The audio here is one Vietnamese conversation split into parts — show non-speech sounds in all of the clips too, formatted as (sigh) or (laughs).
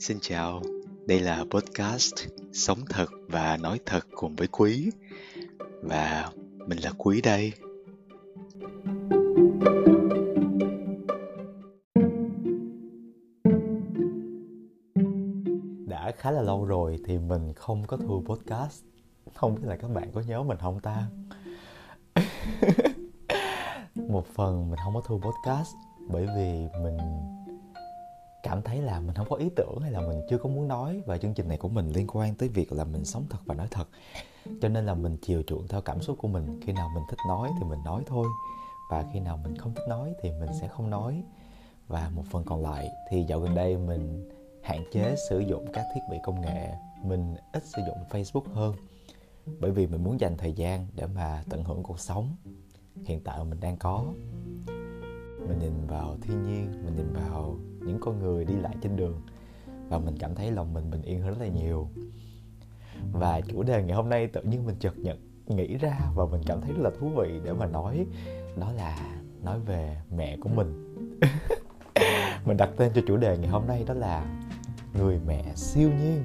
Xin chào, đây là podcast Sống thật và nói thật cùng với Quý. Và mình là Quý đây. Đã khá là lâu rồi thì mình không có thu podcast. Không biết là các bạn có nhớ mình không ta? (laughs) Một phần mình không có thu podcast bởi vì mình cảm thấy là mình không có ý tưởng hay là mình chưa có muốn nói và chương trình này của mình liên quan tới việc là mình sống thật và nói thật. Cho nên là mình chiều chuộng theo cảm xúc của mình. Khi nào mình thích nói thì mình nói thôi. Và khi nào mình không thích nói thì mình sẽ không nói. Và một phần còn lại, thì dạo gần đây mình hạn chế sử dụng các thiết bị công nghệ. Mình ít sử dụng facebook hơn, bởi vì mình muốn dành thời gian để mà tận hưởng cuộc sống hiện tại mình đang có mình nhìn vào thiên nhiên, mình nhìn vào những con người đi lại trên đường và mình cảm thấy lòng mình bình yên hơn rất là nhiều. Và chủ đề ngày hôm nay tự nhiên mình chợt nhận, nghĩ ra và mình cảm thấy rất là thú vị để mà nói, đó là nói về mẹ của mình. (laughs) Mình đặt tên cho chủ đề ngày hôm nay đó là người mẹ siêu nhiên.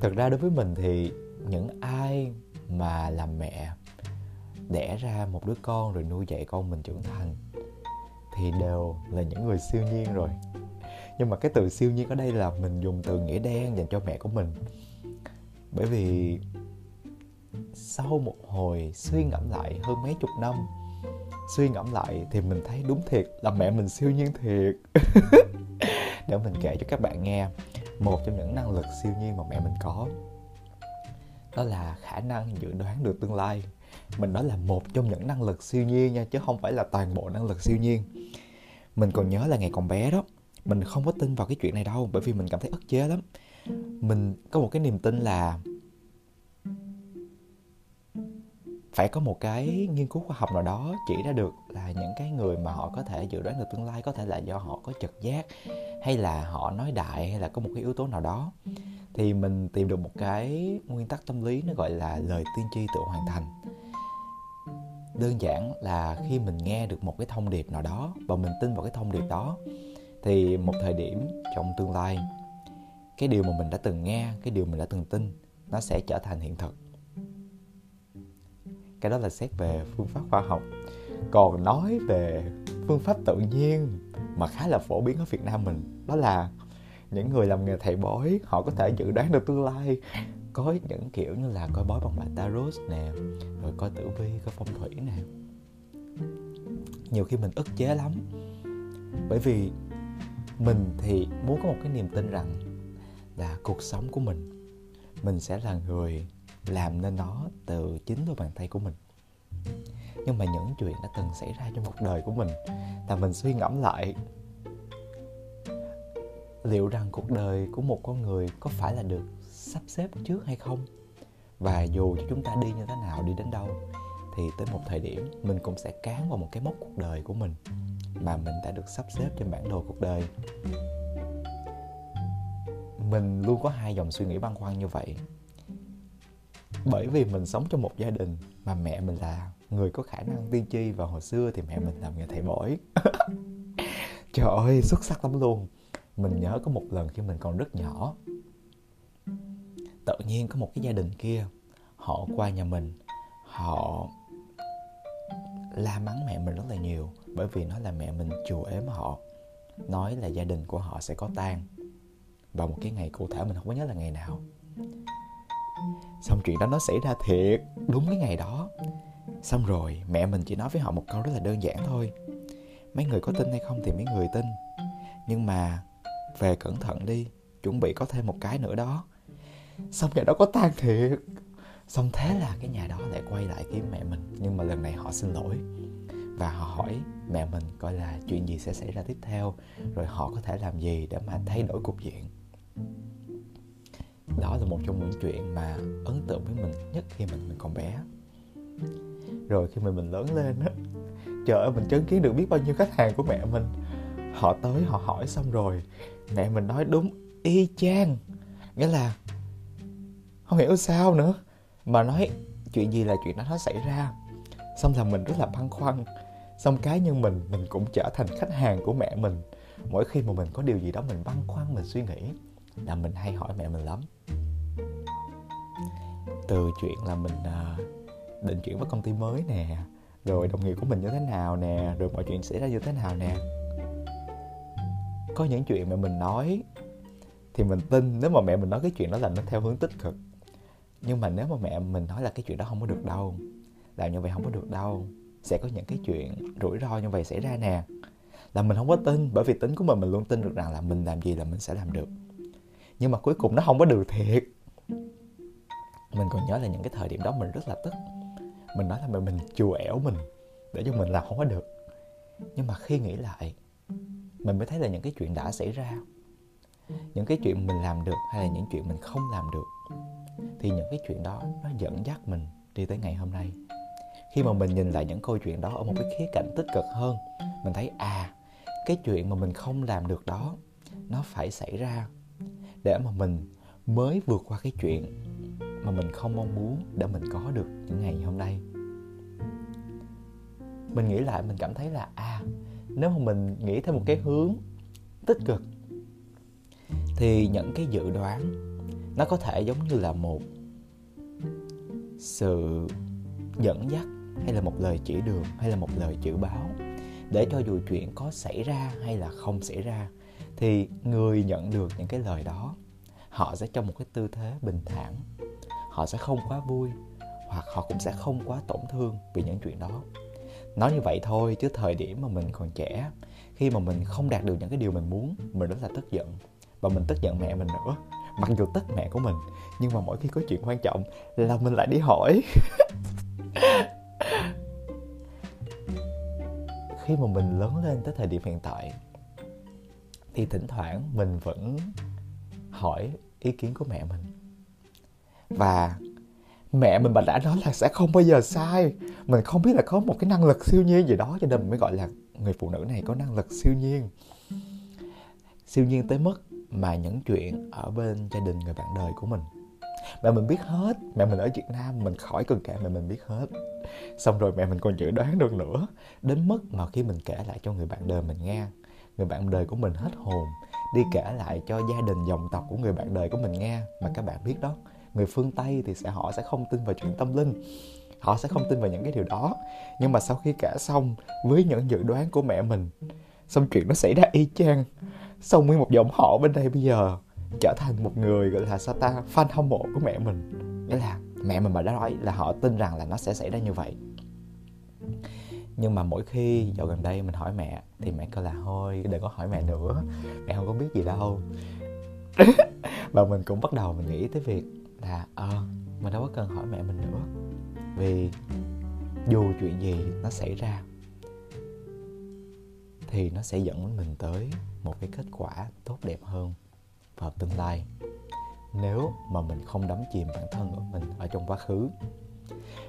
Thật ra đối với mình thì những ai mà làm mẹ đẻ ra một đứa con rồi nuôi dạy con mình trưởng thành thì đều là những người siêu nhiên rồi. Nhưng mà cái từ siêu nhiên ở đây là mình dùng từ nghĩa đen dành cho mẹ của mình. Bởi vì sau một hồi suy ngẫm lại hơn mấy chục năm, suy ngẫm lại thì mình thấy đúng thiệt là mẹ mình siêu nhiên thiệt. (laughs) Để mình kể cho các bạn nghe một trong những năng lực siêu nhiên mà mẹ mình có. Đó là khả năng dự đoán được tương lai. Mình nói là một trong những năng lực siêu nhiên nha, chứ không phải là toàn bộ năng lực siêu nhiên mình còn nhớ là ngày còn bé đó, mình không có tin vào cái chuyện này đâu, bởi vì mình cảm thấy ức chế lắm. Mình có một cái niềm tin là phải có một cái nghiên cứu khoa học nào đó chỉ ra được là những cái người mà họ có thể dự đoán được tương lai có thể là do họ có trực giác, hay là họ nói đại, hay là có một cái yếu tố nào đó. Thì mình tìm được một cái nguyên tắc tâm lý nó gọi là lời tiên tri tự hoàn thành đơn giản là khi mình nghe được một cái thông điệp nào đó và mình tin vào cái thông điệp đó, thì một thời điểm trong tương lai, cái điều mà mình đã từng nghe, cái điều mình đã từng tin, nó sẽ trở thành hiện thực. Cái đó là xét về phương pháp khoa học. Còn nói về phương pháp tự nhiên mà khá là phổ biến ở việt nam mình, đó là những người làm nghề thầy bói, họ có thể dự đoán được tương lai có những kiểu như là coi bói bằng bài tarot nè, rồi coi tử vi, coi phong thủy nè. Nhiều khi mình ức chế lắm. Bởi vì mình thì muốn có một cái niềm tin rằng là cuộc sống của mình mình sẽ là người làm nên nó từ chính đôi bàn tay của mình. Nhưng mà những chuyện đã từng xảy ra trong cuộc đời của mình là mình suy ngẫm lại, liệu rằng cuộc đời của một con người có phải là được sắp xếp trước hay không? Và dù cho chúng ta đi như thế nào, đi đến đâu, thì tới một thời điểm mình cũng sẽ cán vào một cái mốc cuộc đời của mình mà mình đã được sắp xếp trên bản đồ cuộc đời. Mình luôn có hai dòng suy nghĩ băn khoăn như vậy. Bởi vì mình sống trong một gia đình mà mẹ mình là người có khả năng tiên tri và hồi xưa thì mẹ mình làm nghề thầy bói (laughs) trời ơi, xuất sắc lắm luôn. Mình nhớ có một lần khi mình còn rất nhỏ nhiên có một cái gia đình kia, họ qua nhà mình, họ la mắng mẹ mình rất là nhiều, bởi vì nó là mẹ mình chùa ếm họ, nói là gia đình của họ sẽ có tang. Vào một cái ngày cụ thể mình không có nhớ là ngày nào. Xong chuyện đó nó xảy ra thiệt, đúng cái ngày đó. Xong rồi, mẹ mình chỉ nói với họ một câu rất là đơn giản thôi. Mấy người có tin hay không thì mấy người tin. Nhưng mà về cẩn thận đi, chuẩn bị có thêm một cái nữa đó xong nhà đó có tan thiệt. Xong thế là cái nhà đó lại quay lại kiếm mẹ mình. Nhưng mà lần này họ xin lỗi. Và họ hỏi mẹ mình coi là chuyện gì sẽ xảy ra tiếp theo. Rồi họ có thể làm gì để mà thay đổi cục diện. Đó là một trong những chuyện mà ấn tượng với mình nhất khi mình, mình còn bé. Rồi khi mình mình lớn lên á trời ơi mình chứng kiến được biết bao nhiêu khách hàng của mẹ mình. Họ tới họ hỏi xong rồi mẹ mình nói đúng y chang. Nghĩa là không hiểu sao nữa. Mà nói, chuyện gì là chuyện đó nó xảy ra? Xong là mình rất là băn khoăn. Xong cá nhân mình mình cũng trở thành khách hàng của mẹ mình. Mỗi khi mà mình có điều gì đó mình băn khoăn, mình suy nghĩ là mình hay hỏi mẹ mình lắm. Từ chuyện là mình à, định chuyển với công ty mới nè, rồi đồng nghiệp của mình như thế nào nè, rồi mọi chuyện xảy ra như thế nào nè. Có những chuyện mà mình nói thì mình tin, nếu mà mẹ mình nói cái chuyện đó là nó theo hướng tích cực nhưng mà nếu mà mẹ mình nói là cái chuyện đó không có được đâu làm như vậy không có được đâu sẽ có những cái chuyện rủi ro như vậy xảy ra nè. Là mình không có tin bởi vì tính của mình mình luôn tin được rằng là mình làm gì là mình sẽ làm được. Nhưng mà cuối cùng nó không có được thiệt. Mình còn nhớ là những cái thời điểm đó mình rất là tức. Mình nói là mình, mình chùa ẻo mình để cho mình làm không có được. Nhưng mà khi nghĩ lại mình mới thấy là những cái chuyện đã xảy ra những cái chuyện mình làm được hay là những chuyện mình không làm được, thì những cái chuyện đó nó dẫn dắt mình đi tới ngày hôm nay. Khi mà mình nhìn lại những câu chuyện đó ở một cái khía cạnh tích cực hơn, mình thấy à cái chuyện mà mình không làm được đó, nó phải xảy ra để mà mình mới vượt qua cái chuyện mà mình không mong muốn để mình có được những ngày hôm nay. Mình nghĩ lại, mình cảm thấy là à nếu mà mình nghĩ theo một cái hướng tích cực thì những cái dự đoán nó có thể giống như là một sự dẫn dắt hay là một lời chỉ đường hay là một lời dự báo để cho dù chuyện có xảy ra hay là không xảy ra thì người nhận được những cái lời đó, họ sẽ trong một cái tư thế bình thản, họ sẽ không quá vui hoặc họ cũng sẽ không quá tổn thương vì những chuyện đó. Nói như vậy thôi chứ thời điểm mà mình còn trẻ, khi mà mình không đạt được những cái điều mình muốn, mình rất là tức giận và mình tức giận mẹ mình nữa. Mặc dù tức mẹ của mình, nhưng mà mỗi khi có chuyện quan trọng là mình lại đi hỏi. (laughs) Khi mà mình lớn lên tới thời điểm hiện tại, thì thỉnh thoảng mình vẫn hỏi ý kiến của mẹ mình. Và mẹ mình bà đã nói là sẽ không bao giờ sai. Mình không biết là có một cái năng lực siêu nhiên gì đó, cho nên mình mới gọi là người phụ nữ này có năng lực siêu nhiên. Siêu nhiên tới mức mà những chuyện ở bên gia đình người bạn đời của mình. Mẹ mình biết hết, mẹ mình ở việt nam, mình khỏi cần kể mẹ mình biết hết. Xong rồi mẹ mình còn dự đoán được nữa, đến mức mà khi mình kể lại cho người bạn đời mình nghe, người bạn đời của mình hết hồn, đi kể lại cho gia đình dòng tộc của người bạn đời của mình nghe. Mà các bạn biết đó, người phương tây thì sẽ, họ sẽ không tin vào chuyện tâm linh, họ sẽ không tin vào những cái điều đó. Nhưng mà sau khi kể xong với những dự đoán của mẹ mình, xong chuyện nó xảy ra y chang xong nguyên một dòng họ bên đây bây giờ trở thành một người gọi là sao ta fan hâm mộ của mẹ mình? Nghĩa là mẹ mình mà đã nói là họ tin rằng là nó sẽ xảy ra như vậy. Nhưng mà mỗi khi dạo gần đây mình hỏi mẹ thì mẹ kêu là thôi đừng có hỏi mẹ nữa mẹ không có biết gì đâu. (laughs) Và mình cũng bắt đầu mình nghĩ tới việc là ờ à, mình đâu có cần hỏi mẹ mình nữa vì dù chuyện gì nó xảy ra thì nó sẽ dẫn mình tới một cái kết quả tốt đẹp hơn vào tương lai. Nếu mà mình không đắm chìm bản thân của mình ở trong quá khứ.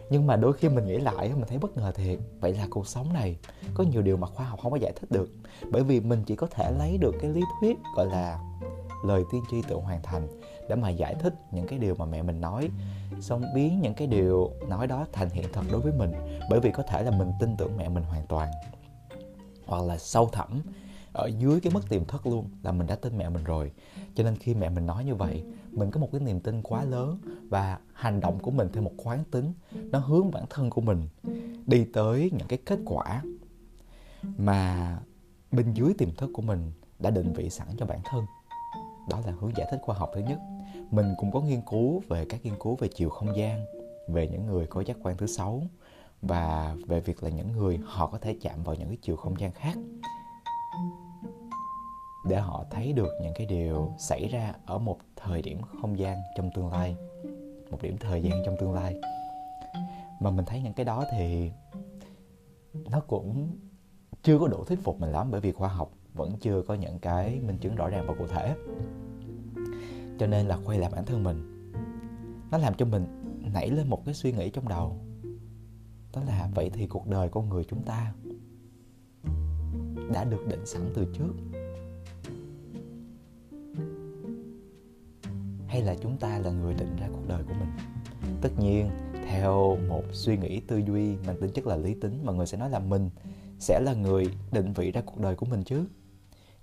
Nhưng mà đôi khi mình nghĩ lại mình thấy bất ngờ thiệt. Vậy là cuộc sống này có nhiều điều mà khoa học không có giải thích được. Bởi vì mình chỉ có thể lấy được cái lý thuyết, gọi là lời tiên tri tự hoàn thành để mà giải thích những cái điều mà mẹ mình nói. Xong biến những cái điều nói đó thành hiện thực đối với mình. Bởi vì có thể là mình tin tưởng mẹ mình hoàn toàn. Hoặc là sâu thẳm ở dưới cái mức tiềm thức luôn là mình đã tin mẹ mình rồi. Cho nên khi mẹ mình nói như vậy, mình có một cái niềm tin quá lớn và hành động của mình theo một quán tính, nó hướng bản thân của mình đi tới những cái kết quả mà bên dưới tiềm thức của mình đã định vị sẵn cho bản thân. Đó là hướng giải thích khoa học thứ nhất. Mình cũng có nghiên cứu về các nghiên cứu về chiều không gian, về những người có giác quan thứ sáu và về việc là những người họ có thể chạm vào những cái chiều không gian khác để họ thấy được những cái điều xảy ra ở một thời điểm không gian trong tương lai, một điểm thời gian trong tương lai. Mà mình thấy những cái đó thì nó cũng chưa có đủ thuyết phục mình lắm, bởi vì khoa học vẫn chưa có những cái minh chứng rõ ràng và cụ thể. Cho nên là quay lại bản thân mình, nó làm cho mình nảy lên một cái suy nghĩ trong đầu. Đó là, vậy thì cuộc đời con người chúng ta đã được định sẵn từ trước? Hay là chúng ta là người định ra cuộc đời của mình? Tất nhiên, theo một suy nghĩ tư duy mang tính chất là lý tính mọi người sẽ nói là mình sẽ là người định vị ra cuộc đời của mình chứ.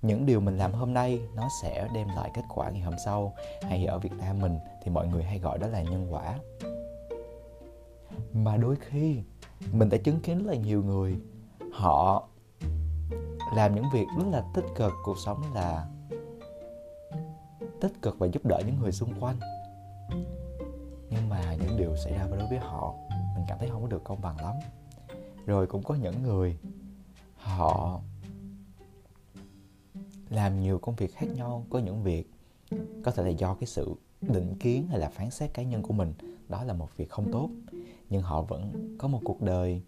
Những điều mình làm hôm nay, nó sẽ đem lại kết quả ngày hôm sau. Hay ở việt nam mình thì mọi người hay gọi đó là nhân quả. Mà đôi khi, mình đã chứng kiến rất là nhiều người, họ làm những việc rất là tích cực, cuộc sống là tích cực và giúp đỡ những người xung quanh. Nhưng mà những điều xảy ra đối với họ, mình cảm thấy không có được công bằng lắm. Rồi cũng có những người, họ làm nhiều công việc khác nhau. Có những việc có thể là do cái sự định kiến hay là phán xét cá nhân của mình. Đó là một việc không tốt. Nhưng họ vẫn có một cuộc đời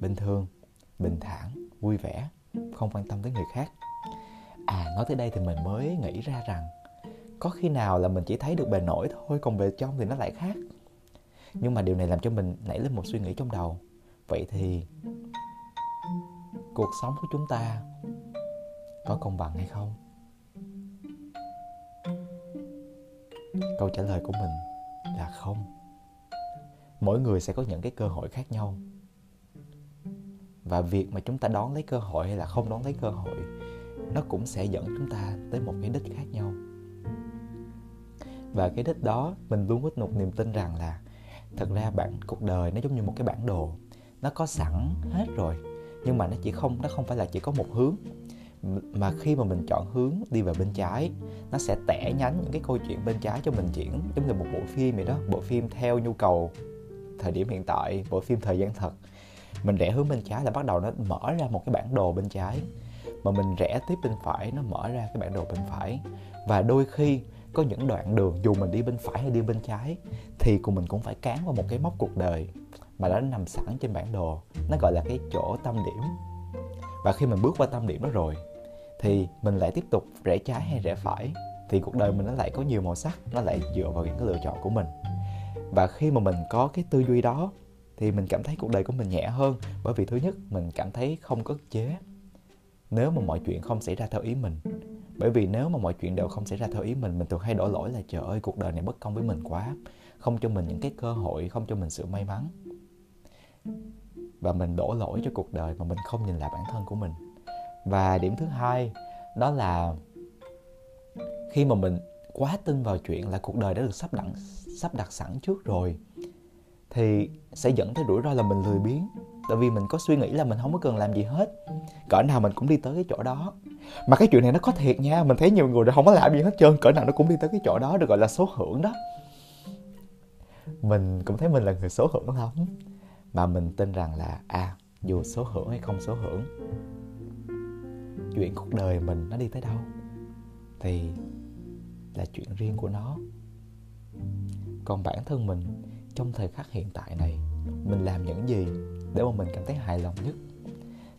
bình thường, bình thản, vui vẻ không quan tâm tới người khác. À nói tới đây thì mình mới nghĩ ra rằng có khi nào là mình chỉ thấy được bề nổi thôi, còn bề trong thì nó lại khác. Nhưng mà điều này làm cho mình nảy lên một suy nghĩ trong đầu. Vậy thì cuộc sống của chúng ta có công bằng hay không? Câu trả lời của mình là không. Mỗi người sẽ có những cái cơ hội khác nhau và việc mà chúng ta đón lấy cơ hội hay là không đón lấy cơ hội, nó cũng sẽ dẫn chúng ta tới một cái đích khác nhau. Và cái đích đó, mình luôn có một niềm tin rằng là thật ra bản cuộc đời nó giống như một cái bản đồ. Nó có sẵn hết rồi, nhưng mà nó chỉ không, nó không phải là chỉ có một hướng. Mà khi mà mình chọn hướng đi về bên trái, nó sẽ tẻ nhánh những cái câu chuyện bên trái cho mình chuyển giống như một bộ phim vậy đó. Bộ phim theo nhu cầu thời điểm hiện tại, bộ phim thời gian thật mình rẽ hướng bên trái là bắt đầu nó mở ra một cái bản đồ bên trái. Mà mình rẽ tiếp bên phải, nó mở ra cái bản đồ bên phải. Và đôi khi có những đoạn đường, dù mình đi bên phải hay đi bên trái, thì cùng mình cũng phải cán vào một cái mốc cuộc đời mà đã nằm sẵn trên bản đồ. Nó gọi là cái chỗ tâm điểm. Và khi mình bước qua tâm điểm đó rồi, thì mình lại tiếp tục rẽ trái hay rẽ phải, thì cuộc đời mình nó lại có nhiều màu sắc, nó lại dựa vào những cái lựa chọn của mình. Và khi mà mình có cái tư duy đó thì mình cảm thấy cuộc đời của mình nhẹ hơn. Bởi vì thứ nhất, mình cảm thấy không có chế. Nếu mà mọi chuyện không xảy ra theo ý mình, bởi vì nếu mà mọi chuyện đều không xảy ra theo ý mình mình thường hay đổ lỗi là, trời ơi, cuộc đời này bất công với mình quá. Không cho mình những cái cơ hội, không cho mình sự may mắn. Và mình đổ lỗi cho cuộc đời mà mình không nhìn lại bản thân của mình. Và điểm thứ hai, đó là khi mà mình quá tin vào chuyện là cuộc đời đã được sắp đặt sắp đặt sẵn trước rồi thì sẽ dẫn tới rủi ro là mình lười biếng. Tại vì mình có suy nghĩ là mình không có cần làm gì hết. Cỡ nào mình cũng đi tới cái chỗ đó. Mà cái chuyện này nó có thiệt nha, mình thấy nhiều người đã không có làm gì hết trơn, cỡ nào nó cũng đi tới cái chỗ đó được gọi là số hưởng đó. Mình cũng thấy mình là người số hưởng lắm. Mà mình tin rằng là à dù số hưởng hay không số hưởng, chuyện cuộc đời mình nó đi tới đâu thì là chuyện riêng của nó. Còn bản thân mình trong thời khắc hiện tại này, mình làm những gì để mà mình cảm thấy hài lòng nhất?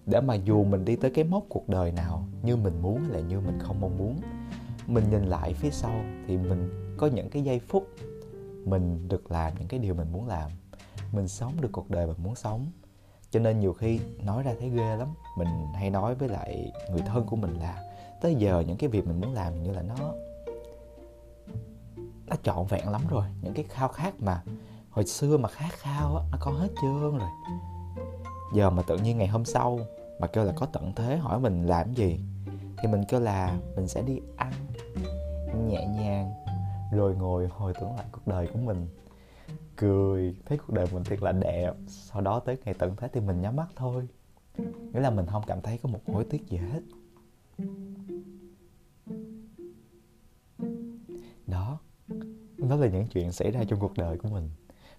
Để mà dù mình đi tới cái mốc cuộc đời nào, như mình muốn hay là như mình không mong muốn, mình nhìn lại phía sau thì mình có những cái giây phút mình được làm những cái điều mình muốn làm. Mình sống được cuộc đời mình muốn sống. Cho nên nhiều khi nói ra thấy ghê lắm. Mình hay nói với lại người thân của mình là, tới giờ những cái việc mình muốn làm như là nó nó trọn vẹn lắm rồi. Những cái khao khát mà hồi xưa mà khát khao á, nó có hết trơn rồi. Giờ mà tự nhiên ngày hôm sau mà kêu là có tận thế hỏi mình làm gì, thì mình kêu là mình sẽ đi ăn nhẹ nhàng, rồi ngồi hồi tưởng lại cuộc đời của mình. Cười, thấy cuộc đời mình thiệt là đẹp, sau đó tới ngày tận thế thì mình nhắm mắt thôi. Nghĩa là mình không cảm thấy có một hối tiếc gì hết. Đó đó là những chuyện xảy ra trong cuộc đời của mình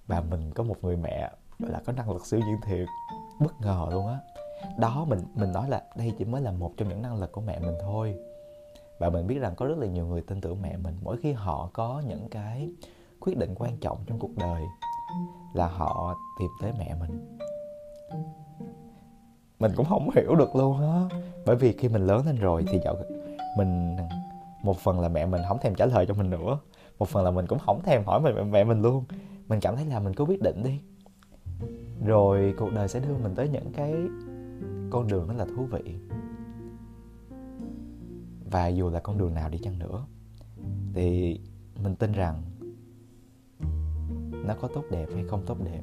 và mình có một người mẹ, gọi là, có năng lực siêu nhiên thiệt. Bất ngờ luôn á. Đó, mình mình nói là đây chỉ mới là một trong những năng lực của mẹ mình thôi. Và mình biết rằng có rất là nhiều người tin tưởng mẹ mình mỗi khi họ có những cái quyết định quan trọng trong cuộc đời là họ tìm tới mẹ mình. Mình cũng không hiểu được luôn á. Bởi vì khi mình lớn lên rồi thì dạo mình, một phần là mẹ mình không thèm trả lời cho mình nữa. Một phần là mình cũng không thèm hỏi mẹ mình luôn mình cảm thấy là mình cứ quyết định đi. Rồi cuộc đời sẽ đưa mình tới những cái con đường nó là thú vị. Và dù là con đường nào đi chăng nữa, thì mình tin rằng nó có tốt đẹp hay không tốt đẹp,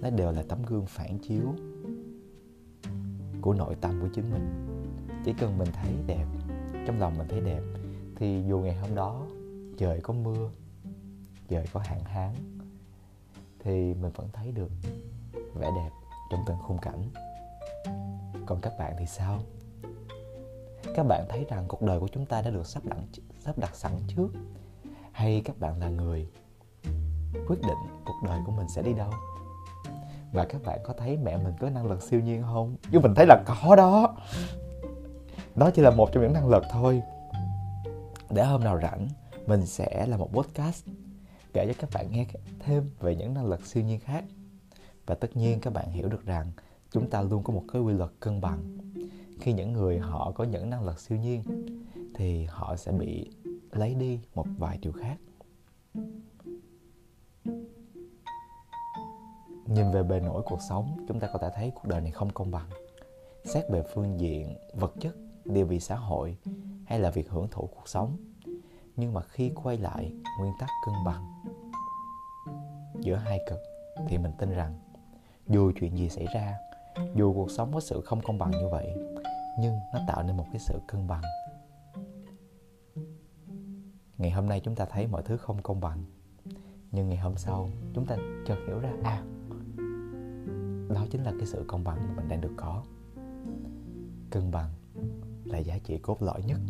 nó đều là tấm gương phản chiếu của nội tâm của chính mình. Chỉ cần mình thấy đẹp, trong lòng mình thấy đẹp, thì dù ngày hôm đó trời có mưa, trời có hạn hán thì mình vẫn thấy được vẻ đẹp trong từng khung cảnh. Còn các bạn thì sao? Các bạn thấy rằng cuộc đời của chúng ta đã được sắp đặt sắp đặt sẵn trước? Hay các bạn là người quyết định cuộc đời của mình sẽ đi đâu? Và các bạn có thấy mẹ mình có năng lực siêu nhiên không? Chứ mình thấy là có đó. Đó chỉ là một trong những năng lực thôi. Để hôm nào rảnh, mình sẽ là một podcast kể cho các bạn nghe thêm về những năng lực siêu nhiên khác. Và tất nhiên các bạn hiểu được rằng chúng ta luôn có một cái quy luật cân bằng. Khi những người họ có những năng lực siêu nhiên, thì họ sẽ bị lấy đi một vài điều khác. Nhìn về bề nổi cuộc sống, chúng ta có thể thấy cuộc đời này không công bằng. Xét về phương diện vật chất, địa vị xã hội hay là việc hưởng thụ cuộc sống nhưng mà khi quay lại, nguyên tắc cân bằng giữa hai cực thì mình tin rằng dù chuyện gì xảy ra, dù cuộc sống có sự không công bằng như vậy, nhưng nó tạo nên một cái sự cân bằng. Ngày hôm nay chúng ta thấy mọi thứ không công bằng, nhưng ngày hôm sau chúng ta chợt hiểu ra à đó chính là cái sự công bằng mà mình đang được có. Cân bằng là giá trị cốt lõi nhất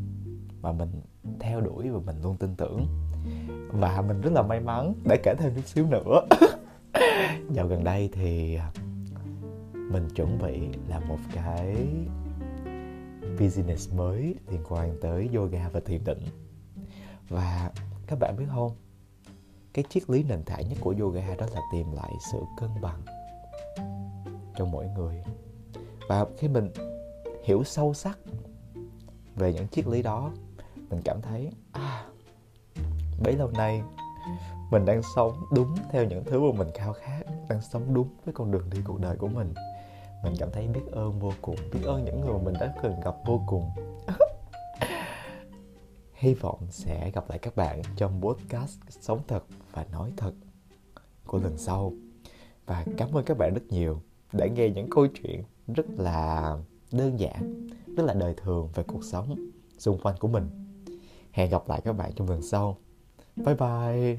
mà mình theo đuổi và mình luôn tin tưởng. Và mình rất là may mắn để kể thêm chút xíu nữa. (laughs) Dạo gần đây thì à, mình chuẩn bị làm một cái business mới liên quan tới yoga và thiền định. Và các bạn biết không, cái triết lý nền tảng nhất của yoga đó là tìm lại sự cân bằng trong mỗi người. Và khi mình hiểu sâu sắc về những triết lý đó mình cảm thấy à bấy lâu nay mình đang sống đúng theo những thứ mà mình khao khát, đang sống đúng với con đường đi cuộc đời của mình. Mình cảm thấy biết ơn vô cùng, biết ơn những người mà mình đã từng gặp vô cùng. (laughs) Hy vọng sẽ gặp lại các bạn trong podcast sống thật và nói thật của lần sau. Và cảm ơn các bạn rất nhiều đã nghe những câu chuyện rất là đơn giản, rất là đời thường về cuộc sống xung quanh của mình hẹn gặp lại các bạn trong lần sau. Bye bye.